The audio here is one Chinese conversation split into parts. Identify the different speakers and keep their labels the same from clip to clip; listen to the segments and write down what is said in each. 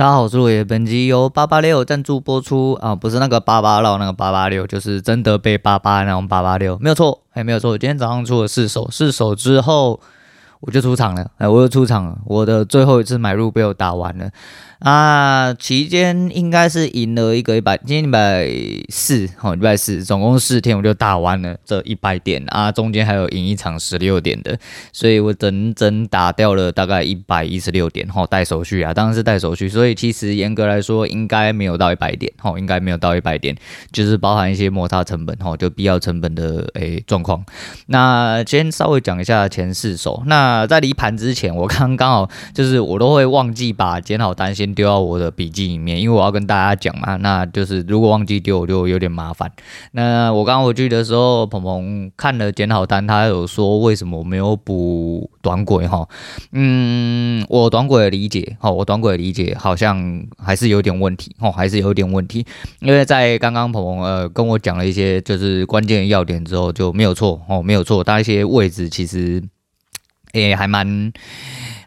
Speaker 1: 大家好，我是罗爷，本集由八八六赞助播出啊，不是那个八八六那个八八六，就是真的被八八那种八八六，没有错，哎没有错。今天早上出了四手，四手之后我就出场了，哎，我又出场了，我的最后一次买入被我打完了。啊，期间应该是赢了一个一百，今天礼拜四，好，礼拜四，总共四天我就打完了这一百点啊，中间还有赢一场十六点的，所以我整整打掉了大概一百一十六点，吼，带手续啊，当然是带手续，所以其实严格来说应该没有到一百点，吼，应该没有到一百点，就是包含一些摩擦成本，吼，就必要成本的诶状况。那先稍微讲一下前四手，那在离盘之前，我刚刚好就是我都会忘记把减好单先。丢到我的笔记里面，因为我要跟大家讲嘛，那就是如果忘记丢，我就有点麻烦。那我刚回去的时候，鹏鹏看了检好单，他有说为什么没有补短轨哈？嗯，我短轨的理解哈，我短轨的理解好像还是有点问题哦，还是有点问题。因为在刚刚鹏鹏呃跟我讲了一些就是关键要点之后，就没有错哦，没有错，他一些位置其实也还蛮。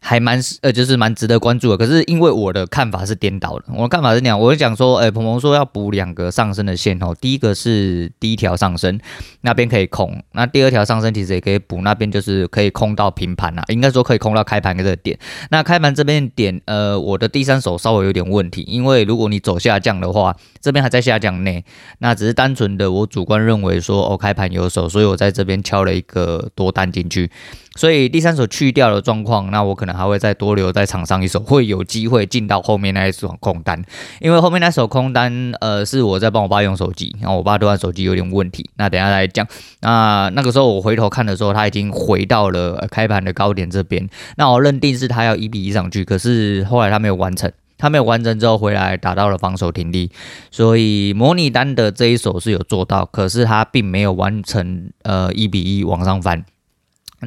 Speaker 1: 还蛮呃，就是蛮值得关注的。可是因为我的看法是颠倒的，我的看法是这样，我就讲说，哎、欸，鹏鹏说要补两个上升的线哦。第一个是第一条上升那边可以空，那第二条上升其实也可以补，那边就是可以空到平盘啊，应该说可以空到开盘这个点。那开盘这边点，呃，我的第三手稍微有点问题，因为如果你走下降的话，这边还在下降内，那只是单纯的我主观认为说，哦，开盘有手，所以我在这边敲了一个多单进去。所以第三手去掉的状况，那我可能还会再多留在场上一手，会有机会进到后面那一手空单，因为后面那手空单，呃，是我在帮我爸用手机，然后我爸对他手机有点问题，那等下来讲。那那个时候我回头看的时候，他已经回到了开盘的高点这边，那我认定是他要一比一上去，可是后来他没有完成，他没有完成之后回来打到了防守停利，所以模拟单的这一手是有做到，可是他并没有完成，呃，一比一往上翻。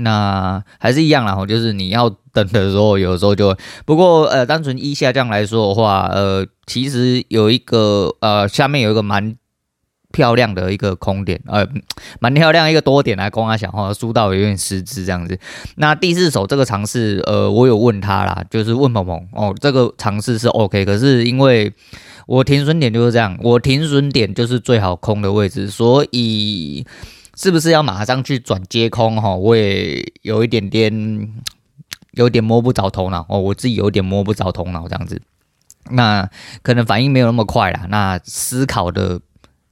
Speaker 1: 那还是一样啦，就是你要等的时候，有时候就不过呃，单纯一下降来说的话，呃，其实有一个呃，下面有一个蛮漂亮的一个空点，呃，蛮漂亮一个多点来跟他讲话，输到有点失智这样子。那第四手这个尝试，呃，我有问他啦，就是问鹏鹏哦，这个尝试是 OK，可是因为我停损点就是这样，我停损点就是最好空的位置，所以。是不是要马上去转接空哈？我也有一点点，有点摸不着头脑哦。我自己有点摸不着头脑这样子，那可能反应没有那么快啦。那思考的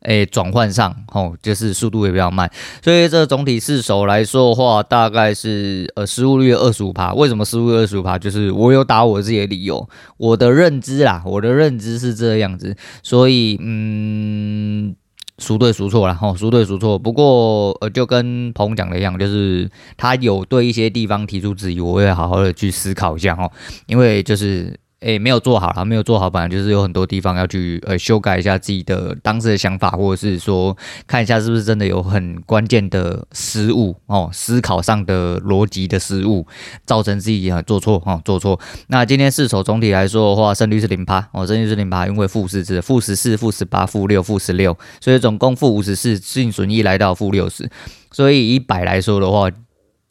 Speaker 1: 诶转换上哦，就是速度也比较慢。所以这总体四手来说的话，大概是呃失误率二十五趴。为什么失误率二十五趴？就是我有打我自己的理由，我的认知啦，我的认知是这样子。所以嗯。孰对孰错了哈，孰对孰错。不过呃，就跟鹏讲的一样，就是他有对一些地方提出质疑，我会好好的去思考一下哈，因为就是。诶，没有做好了，没有做好，本来就是有很多地方要去呃修改一下自己的当时的想法，或者是说看一下是不是真的有很关键的失误哦，思考上的逻辑的失误，造成自己啊做错哦做错。那今天四手总体来说的话，胜率是零趴哦，胜率是零趴，因为负四次，负十四、负十八、负六、负十六，所以总共负五十四，净损益来到负六十，所以一百来说的话，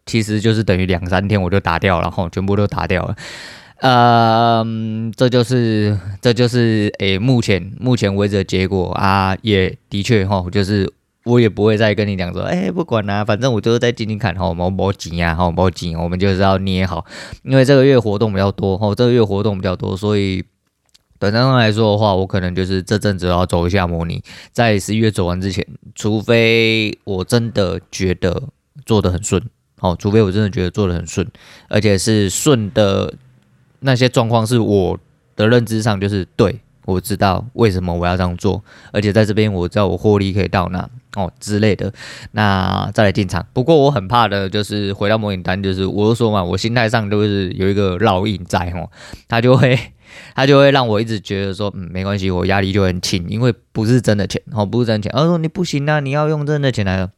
Speaker 1: 其实就是等于两三天我就打掉了，然后全部都打掉了。呃，这就是这就是诶、目前目前为止的结果啊，也的确哈，就是我也不会再跟你讲说，哎、不管啦、反正我就是在静静看哈，毛毛紧呀，哈，毛紧，我们就是要捏好，因为这个月活动比较多哈，这个月活动比较多，所以短暂上来说的话，我可能就是这阵子要走一下模拟，在十一月走完之前，除非我真的觉得做得很顺，哦，除非我真的觉得做得很顺，而且是顺的。那些状况是我的认知上就是对，我知道为什么我要这样做，而且在这边我知道我获利可以到哪哦之类的，那再来进场。不过我很怕的就是回到模拟单，就是我就说嘛，我心态上就是有一个烙印在哦，他就会 他就会让我一直觉得说，嗯，没关系，我压力就很轻，因为不是真的钱哦，不是真的钱。他说你不行啊，你要用真的钱来。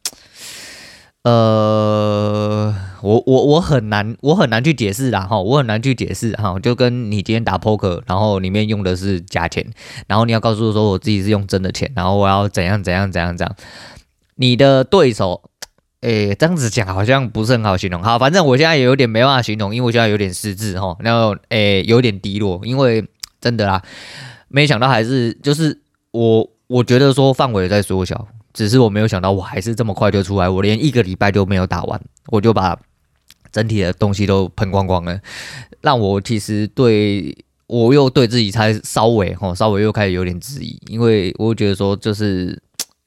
Speaker 1: 呃，我我我很难，我很难去解释啦哈，我很难去解释哈，就跟你今天打 poker，然后里面用的是假钱，然后你要告诉我说我自己是用真的钱，然后我要怎样怎样怎样怎样，你的对手，诶，这样子讲好像不是很好形容，好，反正我现在也有点没办法形容，因为我现在有点失智哈，然后诶有点低落，因为。真的啦，没想到还是就是我我觉得说范围在缩小，只是我没有想到我还是这么快就出来，我连一个礼拜都没有打完，我就把整体的东西都喷光光了，让我其实对我又对自己才稍微哈稍微又开始有点质疑，因为我觉得说就是。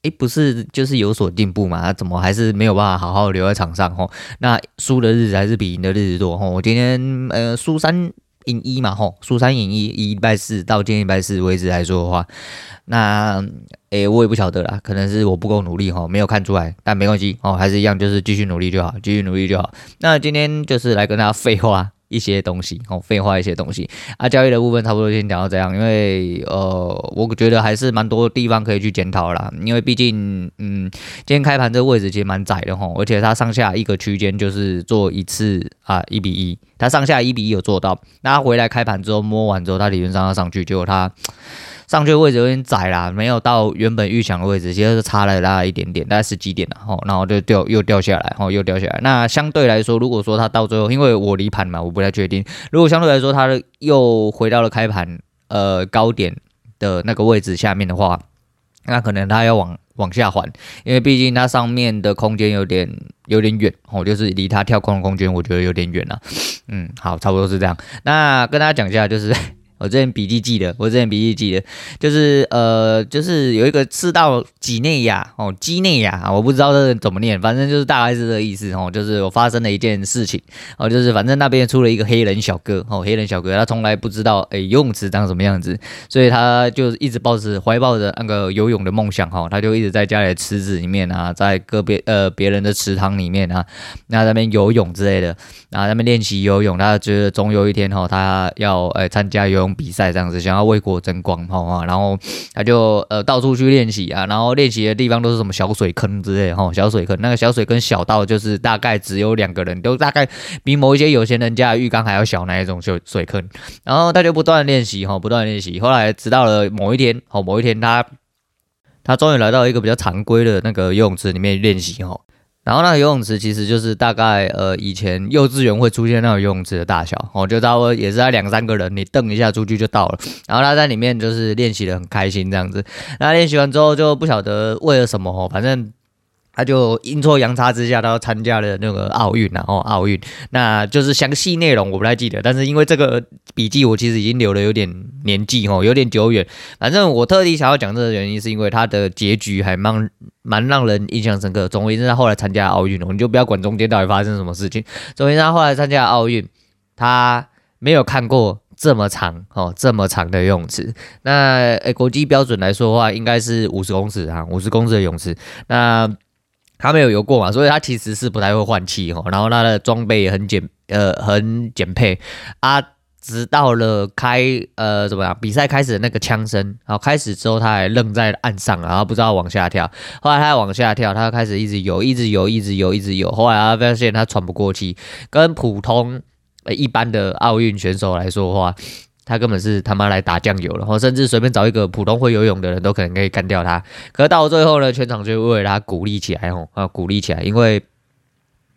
Speaker 1: 诶，不是，就是有所进步嘛？怎么还是没有办法好好留在场上？吼，那输的日子还是比赢的日子多。吼，我今天呃输三赢一嘛，吼，输三赢一，一礼拜四到今天礼拜四为止来说的话，那诶我也不晓得啦，可能是我不够努力哈，没有看出来，但没关系哦，还是一样，就是继续努力就好，继续努力就好。那今天就是来跟大家废话。一些东西哦，废话一些东西啊，交易的部分差不多先讲到这样，因为呃，我觉得还是蛮多地方可以去检讨啦，因为毕竟嗯，今天开盘这个位置其实蛮窄的哈，而且它上下一个区间就是做一次啊一比一，它上下一比一有做到，那它回来开盘之后摸完之后，它理论上要上去，结果它。上去的位置有点窄啦，没有到原本预想的位置，其实是差了大概一点点，大概十几点了吼，然后就掉又掉下来，吼又掉下来。那相对来说，如果说它到最后，因为我离盘嘛，我不太确定。如果相对来说它又回到了开盘呃高点的那个位置下面的话，那可能它要往往下缓，因为毕竟它上面的空间有点有点远哦，就是离它跳空的空间，我觉得有点远了。嗯，好，差不多是这样。那跟大家讲一下，就是。我之前笔记记的，我之前笔记记的，就是呃，就是有一个赤道几内亚哦，几内亚啊，我不知道这怎么念，反正就是大概是这个意思哦，就是我发生了一件事情哦，就是反正那边出了一个黑人小哥哦，黑人小哥他从来不知道诶游泳池长什么样子，所以他就一直抱着怀抱着那个游泳的梦想哈，他就一直在家里的池子里面啊，在个别呃别人的池塘里面啊，那那边游泳之类的，然后那边练习游泳，他觉得总有一天哈，他要呃参加游泳。比赛这样子，想要为国争光，吼啊，然后他就呃到处去练习啊，然后练习的地方都是什么小水坑之类的，吼小水坑，那个小水坑小到就是大概只有两个人，都大概比某一些有钱人家的浴缸还要小那一种就水坑，然后他就不断练习，吼不断练习，后来直到了某一天，哦某一天他他终于来到一个比较常规的那个游泳池里面练习，吼。然后那个游泳池其实就是大概呃以前幼稚园会出现那种游泳池的大小，哦，就差不多也是在两三个人，你蹬一下出去就到了。然后他在里面就是练习的很开心这样子。那练习完之后就不晓得为了什么哦，反正。他就阴错阳差之下，他参加了那个奥运，然后奥运，那就是详细内容我不太记得，但是因为这个笔记我其实已经留了有点年纪哦，有点久远。反正我特地想要讲这个原因，是因为他的结局还蛮蛮让人印象深刻。总而言之，他后来参加奥运了，你就不要管中间到底发生什么事情。总而言之，他后来参加奥运，他没有看过这么长哦，这么长的泳池。那诶，国际标准来说的话，应该是五十公尺啊，五十公尺的泳池。那他没有游过嘛，所以他其实是不太会换气哈。然后他的装备也很简，呃，很简配啊。直到了开，呃，怎么样？比赛开始的那个枪声，然后开始之后，他还愣在岸上，然后不知道往下跳。后来他往下跳，他开始一直游，一直游，一直游，一直游。后来他发现他喘不过气，跟普通呃一般的奥运选手来说的话。他根本是他妈来打酱油了，然后甚至随便找一个普通会游泳的人都可能可以干掉他。可到最后呢，全场就为他鼓励起来，吼啊，鼓励起来，因为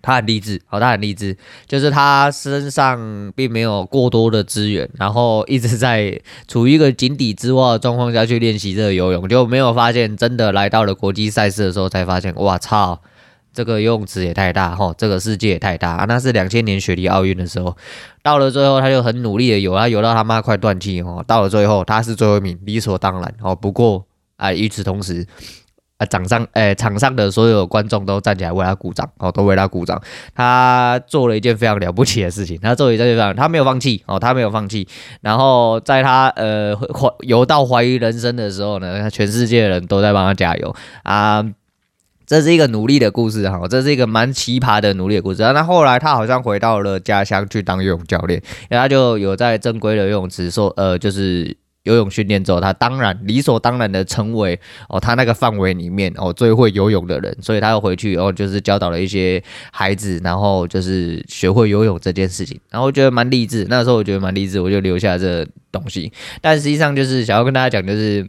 Speaker 1: 他很励志，好，他很励志，就是他身上并没有过多的资源，然后一直在处于一个井底之蛙的状况下去练习这个游泳，就没有发现真的来到了国际赛事的时候才发现，哇操！这个游泳池也太大哈，这个世界也太大！那是两千年雪梨奥运的时候，到了最后他就很努力的游，他游到他妈快断气哦。到了最后他是最后一名，理所当然哦。不过啊，与此同时啊，场上诶场上的所有观众都站起来为他鼓掌哦，都为他鼓掌。他做了一件非常了不起的事情，他做了一件非常，他没有放弃哦，他没有放弃。然后在他呃游到怀疑人生的时候呢，全世界的人都在帮他加油啊。这是一个努力的故事哈，这是一个蛮奇葩的努力的故事。那后来他好像回到了家乡去当游泳教练，然后他就有在正规的游泳池说，呃，就是游泳训练之后，他当然理所当然的成为哦，他那个范围里面哦最会游泳的人，所以他又回去，然后就是教导了一些孩子，然后就是学会游泳这件事情，然后我觉得蛮励志。那时候我觉得蛮励志，我就留下这东西。但实际上就是想要跟大家讲，就是。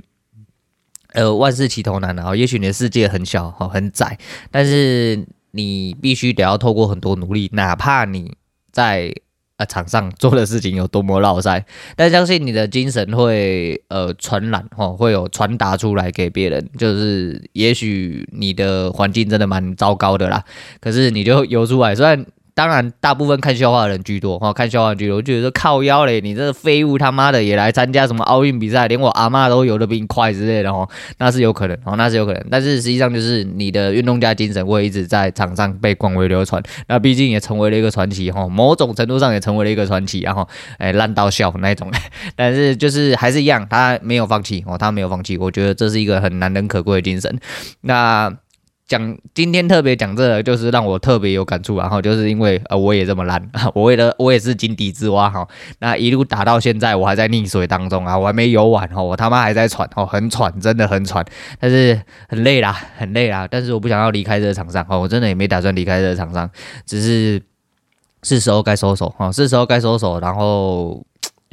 Speaker 1: 呃，万事起头难啊，也许你的世界很小，很窄，但是你必须得要透过很多努力，哪怕你在呃场上做的事情有多么落赛，但相信你的精神会呃传染哦，会有传达出来给别人。就是也许你的环境真的蛮糟糕的啦，可是你就游出来，虽然。当然，大部分看笑话的人居多哈，看笑话居多。我觉得靠腰嘞，你这个废物他妈的也来参加什么奥运比赛，连我阿妈都游得比你快之类的哦，那是有可能哦，那是有可能。但是实际上就是你的运动家精神会一直在场上被广为流传，那毕竟也成为了一个传奇哈，某种程度上也成为了一个传奇，然后哎烂到笑那种。但是就是还是一样，他没有放弃哦，他没有放弃。我觉得这是一个很难能可贵的精神。那。讲今天特别讲这个，就是让我特别有感触，然后就是因为呃我也这么烂，我为了我也是井底之蛙哈，那一路打到现在，我还在溺水当中啊，我还没游完哈，我他妈还在喘哦，很喘，真的很喘，但是很累啦，很累啦，但是我不想要离开这个场上哦，我真的也没打算离开这个场上，只是是时候该收手哈，是时候该收手，然后。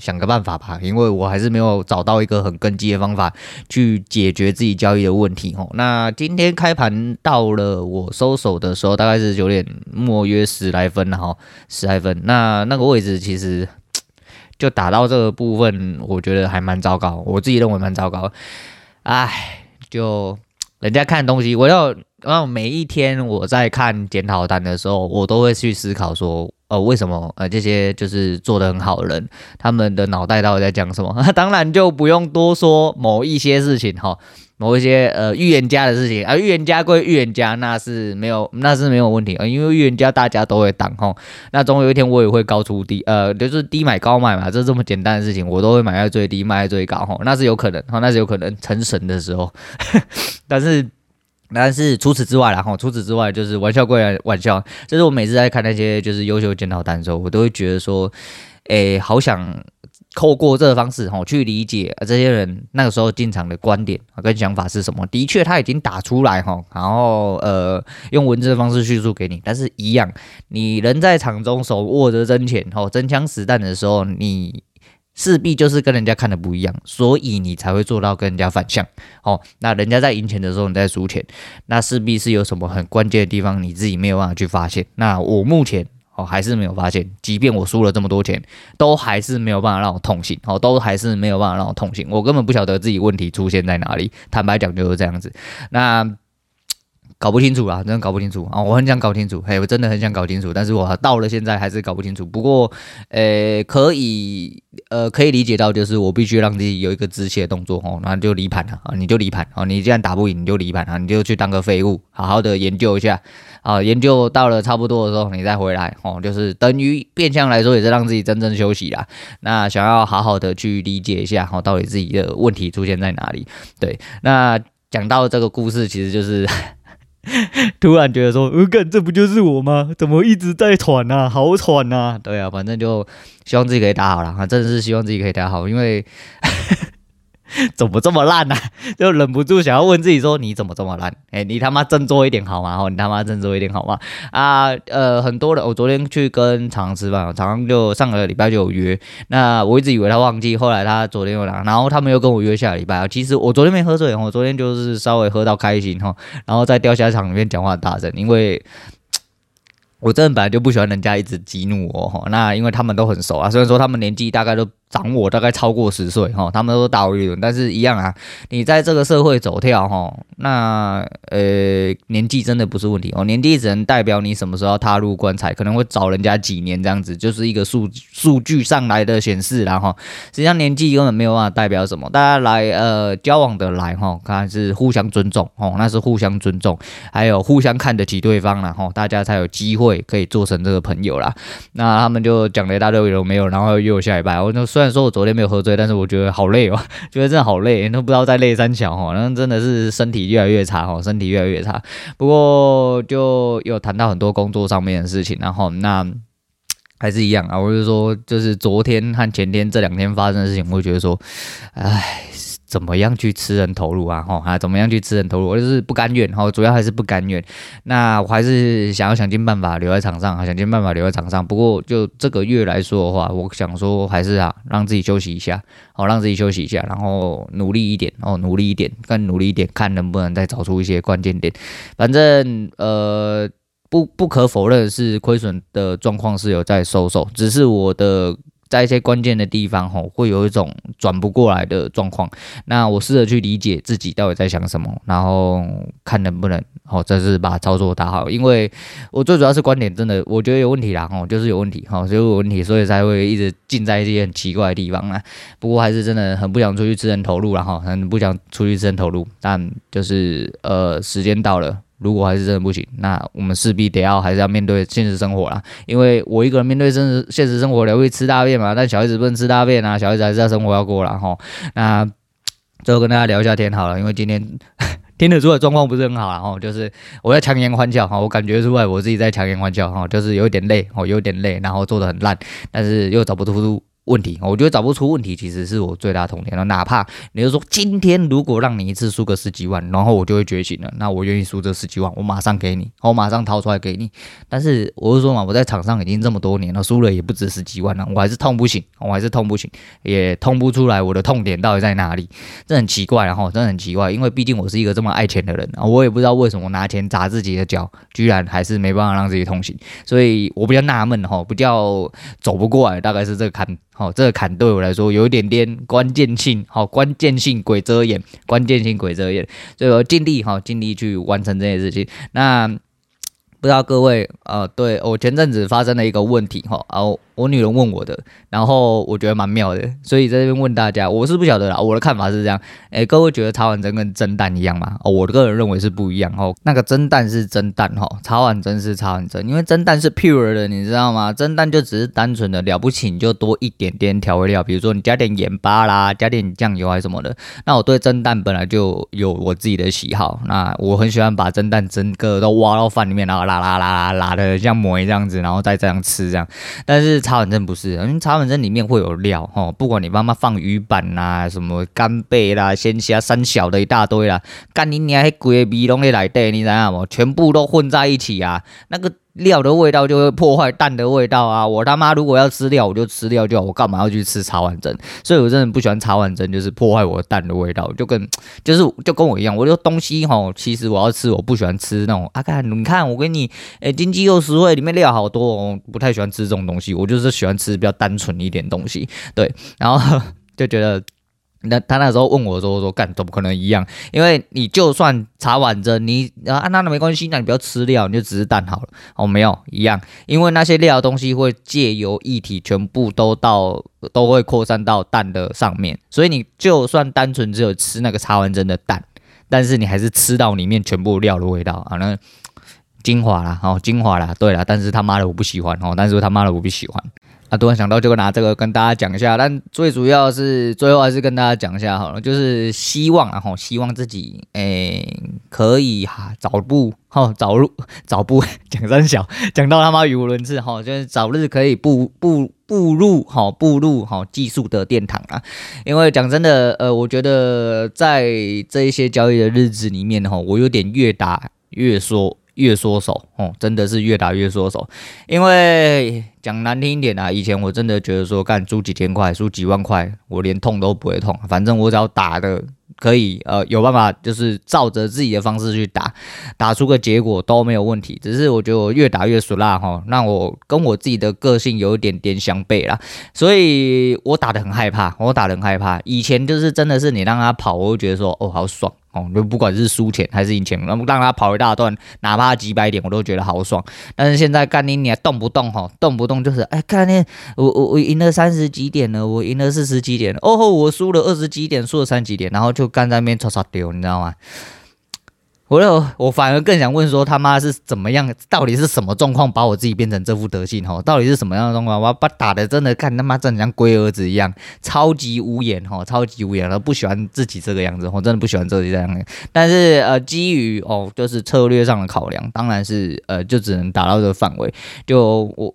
Speaker 1: 想个办法吧，因为我还是没有找到一个很根基的方法去解决自己交易的问题哦。那今天开盘到了我收手的时候，大概是九点末约十来分了哈，十来分。那那个位置其实就打到这个部分，我觉得还蛮糟糕，我自己认为蛮糟糕。唉，就人家看东西，我要，然后每一天我在看检讨单的时候，我都会去思考说。呃，为什么呃这些就是做得很好的人，他们的脑袋到底在讲什么？当然就不用多说某一些事情哈，某一些呃预言家的事情啊，预言家归预言家，那是没有那是没有问题啊，因为预言家大家都会当哈，那总有一天我也会高出低呃就是低买高卖嘛，这这么简单的事情，我都会买在最低，卖在最高哈，那是有可能哈，那是有可能成神的时候，但是。但是除此之外啦，哈，除此之外就是玩笑归玩笑，就是我每次在看那些就是优秀检讨单的时候，我都会觉得说，诶、好想透过这个方式哈去理解这些人那个时候进场的观点跟想法是什么。的确他已经打出来哈，然后呃用文字的方式叙述给你，但是一样，你人在场中手握着真钱哈，真枪实弹的时候你。势必就是跟人家看的不一样，所以你才会做到跟人家反向。哦，那人家在赢钱的时候，你在输钱，那势必是有什么很关键的地方，你自己没有办法去发现。那我目前哦还是没有发现，即便我输了这么多钱，都还是没有办法让我痛醒。哦，都还是没有办法让我痛醒。我根本不晓得自己问题出现在哪里。坦白讲就是这样子。那。搞不清楚啦，真的搞不清楚啊！我很想搞清楚，嘿，我真的很想搞清楚，但是我到了现在还是搞不清楚。不过，呃、可以，呃，可以理解到，就是我必须让自己有一个止血的动作哦，那就离盘了啊，你就离盘啊，你既然打不赢，你就离盘啊，你就去当个废物，好好的研究一下啊，研究到了差不多的时候，你再回来哦，就是等于变相来说也是让自己真正休息啦。那想要好好的去理解一下哦，到底自己的问题出现在哪里？对，那讲到这个故事，其实就是。突然觉得说，呃，干，这不就是我吗？怎么一直在喘呐、好喘呐、对啊，反正就希望自己可以打好了啊，真的是希望自己可以打好，因为。怎么这么烂呢、啊？就忍不住想要问自己说：你怎么这么烂？哎，你他妈振作一点好吗？哦，你他妈振作一点好吗？啊，呃，很多人，我昨天去跟常常吃饭，常常就上个礼拜就有约。那我一直以为他忘记，后来他昨天又来，然后他们又跟我约下礼拜。其实我昨天没喝醉，我昨天就是稍微喝到开心哈，然后在钓虾场里面讲话大声，因为。我真的本来就不喜欢人家一直激怒我哈，那因为他们都很熟啊，虽然说他们年纪大概都长我大概超过十岁哈，他们都大我一轮，但是一样啊，你在这个社会走跳哈，那呃年纪真的不是问题哦，年纪只能代表你什么时候要踏入棺材，可能会找人家几年这样子，就是一个数数据上来的显示然后，实际上年纪根本没有办法代表什么，大家来呃交往的来哈，看是互相尊重哦，那是互相尊重，还有互相看得起对方然后，大家才有机会。可以做成这个朋友啦，那他们就讲了一大堆有没有，然后又有下一拜。我就虽然说我昨天没有喝醉，但是我觉得好累哦，觉得真的好累，都不知道在累三桥哦，然后真的是身体越来越差哦，身体越来越差。不过就有谈到很多工作上面的事情，然后那还是一样啊，我就说就是昨天和前天这两天发生的事情，我会觉得说，唉。怎么样去吃人头路啊？吼啊，怎么样去吃人头路？我就是不甘愿，吼，主要还是不甘愿。那我还是想要想尽办法留在场上，想尽办法留在场上。不过就这个月来说的话，我想说还是啊，让自己休息一下，好，让自己休息一下，然后努力一点，哦，努力一点，更努力一点，看能不能再找出一些关键点。反正呃。不不可否认是亏损的状况是有在收手，只是我的。在一些关键的地方，吼，会有一种转不过来的状况。那我试着去理解自己到底在想什么，然后看能不能，吼，这是把操作打好。因为我最主要是观点真的，我觉得有问题啦，吼，就是有问题，吼，就有问题，所以才会一直进在一些很奇怪的地方啦。不过还是真的很不想出去吃人头路了，哈，很不想出去吃人头路。但就是呃，时间到了。如果还是真的不行，那我们势必得要还是要面对现实生活啦。因为我一个人面对现实现实生活，了会吃大便嘛？但小孩子不能吃大便啊，小孩子还是要生活要过啦。吼。那最后跟大家聊一下天好了，因为今天 听得出来状况不是很好啦。吼，就是我在强颜欢笑哈，我感觉出来我自己在强颜欢笑哈，就是有点累哦，有点累，然后做的很烂，但是又找不出。问题，我觉得找不出问题，其实是我最大痛点了。哪怕你就说今天如果让你一次输个十几万，然后我就会觉醒了，那我愿意输这十几万，我马上给你，我马上掏出来给你。但是我是说嘛，我在场上已经这么多年了，输了也不止十几万了，我还是痛不醒，我还是痛不醒，也痛不出来我的痛点到底在哪里，这很奇怪，然后真的很奇怪，因为毕竟我是一个这么爱钱的人啊，我也不知道为什么拿钱砸自己的脚，居然还是没办法让自己痛醒，所以我比较纳闷哈，比较走不过来，大概是这个坎。哦，这个坎对我来说有一点点关键性，好，关键性鬼遮眼，关键性鬼遮眼，所以我尽力哈，尽力去完成这件事情。那不知道各位，呃，对，我前阵子发生了一个问题哈，然后。我女人问我的，然后我觉得蛮妙的，所以在这边问大家，我是不晓得啦，我的看法是这样，诶，各位觉得茶碗蒸跟蒸蛋一样吗？哦，我个人认为是不一样哦。那个蒸蛋是蒸蛋哈，茶碗蒸是茶碗蒸，因为蒸蛋是 pure 的，你知道吗？蒸蛋就只是单纯的了不起，你就多一点点调味料，比如说你加点盐巴啦，加点酱油还是什么的。那我对蒸蛋本来就有我自己的喜好，那我很喜欢把蒸蛋整个都挖到饭里面，然后啦啦啦啦啦的像馍这样子，然后再这样吃这样，但是。茶碗蒸不是，因为茶碗蒸里面会有料哦，不管你妈妈放鱼板啊，什么干贝啦、鲜虾、三小的一大堆啦，干你娘还贵的米拢在来对，你知道吗？全部都混在一起啊，那个。料的味道就会破坏蛋的味道啊！我他妈如果要吃料，我就吃料就好，我干嘛要去吃茶碗蒸？所以我真的不喜欢茶碗蒸，就是破坏我的蛋的味道，就跟就是就跟我一样，我这东西哈，其实我要吃，我不喜欢吃那种啊，看你看我给你，诶、经济又实惠，里面料好多，哦，不太喜欢吃这种东西，我就是喜欢吃比较单纯一点东西，对，然后 就觉得。那他那时候问我说：“我说干，怎么可能一样？因为你就算茶碗蒸，你啊那那没关系，那你不要吃料，你就只是蛋好了。哦，没有一样，因为那些料的东西会借由液体全部都到，都会扩散到蛋的上面，所以你就算单纯只有吃那个茶碗蒸的蛋，但是你还是吃到里面全部料的味道啊，那精华啦，哦，精华啦，对啦，但是他妈的我不喜欢哦，但是他妈的我不喜欢。”啊，突然想到就拿这个跟大家讲一下，但最主要是最后还是跟大家讲一下好了，就是希望啊，吼，希望自己诶、可以哈早步哈早入早步讲三小讲到他妈语无伦次哈，就是早日可以步步步入哈步入哈技术的殿堂啊，因为讲真的，呃，我觉得在这一些交易的日子里面哈，我有点越打越说。越缩手哦，真的是越打越缩手。因为讲难听一点啊，以前我真的觉得说，干输几千块、输几万块，我连痛都不会痛，反正我只要打的可以，呃，有办法就是照着自己的方式去打，打出个结果都没有问题。只是我觉得我越打越俗辣哈，那我跟我自己的个性有一点点相悖啦，所以我打的很害怕，我打的很害怕。以前就是真的是你让他跑，我会觉得说，哦，好爽。哦，就不管是输钱还是赢钱，让让他跑一大段，哪怕几百点，我都觉得好爽。但是现在干你，你还动不动哈，动不动就是，哎，干你，我我我赢了三十几点了，我赢了四十几点，哦吼，我输了二十几点，输了三几点，然后就干在那边吵吵丢，你知道吗？我我反而更想问说，他妈是怎么样？到底是什么状况把我自己变成这副德性？哈，到底是什么样的状况？我把打的真的看他妈真的像龟儿子一样，超级无言哈，超级无言，然后不喜欢自己这个样子，我真的不喜欢自己这样。但是呃，基于哦，就是策略上的考量，当然是呃，就只能打到这个范围。就我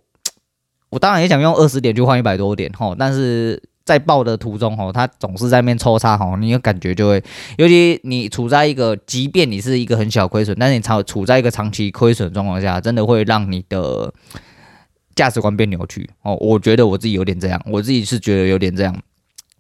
Speaker 1: 我当然也想用二十点去换一百多点哈，但是。在报的途中吼，他总是在面抽插吼，你有感觉就会，尤其你处在一个，即便你是一个很小亏损，但是你长处在一个长期亏损状况下，真的会让你的价值观变扭曲哦。我觉得我自己有点这样，我自己是觉得有点这样。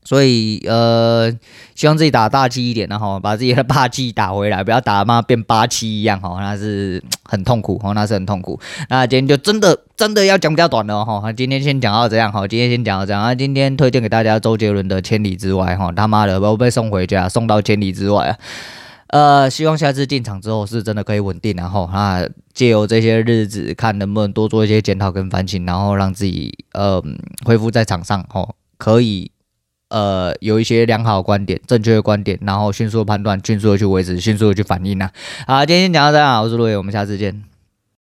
Speaker 1: 所以呃，希望自己打大气一点，然后把自己的霸气打回来，不要打妈变八七一样哈，那是很痛苦哈，那是很痛苦。那今天就真的真的要讲比较短了哈，今天先讲到这样哈，今天先讲到这样。那今天推荐给大家周杰伦的《千里之外》哈，他妈的我被送回家，送到千里之外啊。呃，希望下次进场之后是真的可以稳定，然后啊，借由这些日子看能不能多做一些检讨跟反省，然后让自己呃恢复在场上哈，可以。呃，有一些良好的观点、正确的观点，然后迅速的判断、迅速的去维持、迅速的去反应呐、好，今天讲到这样，我是陆伟，我们下次见。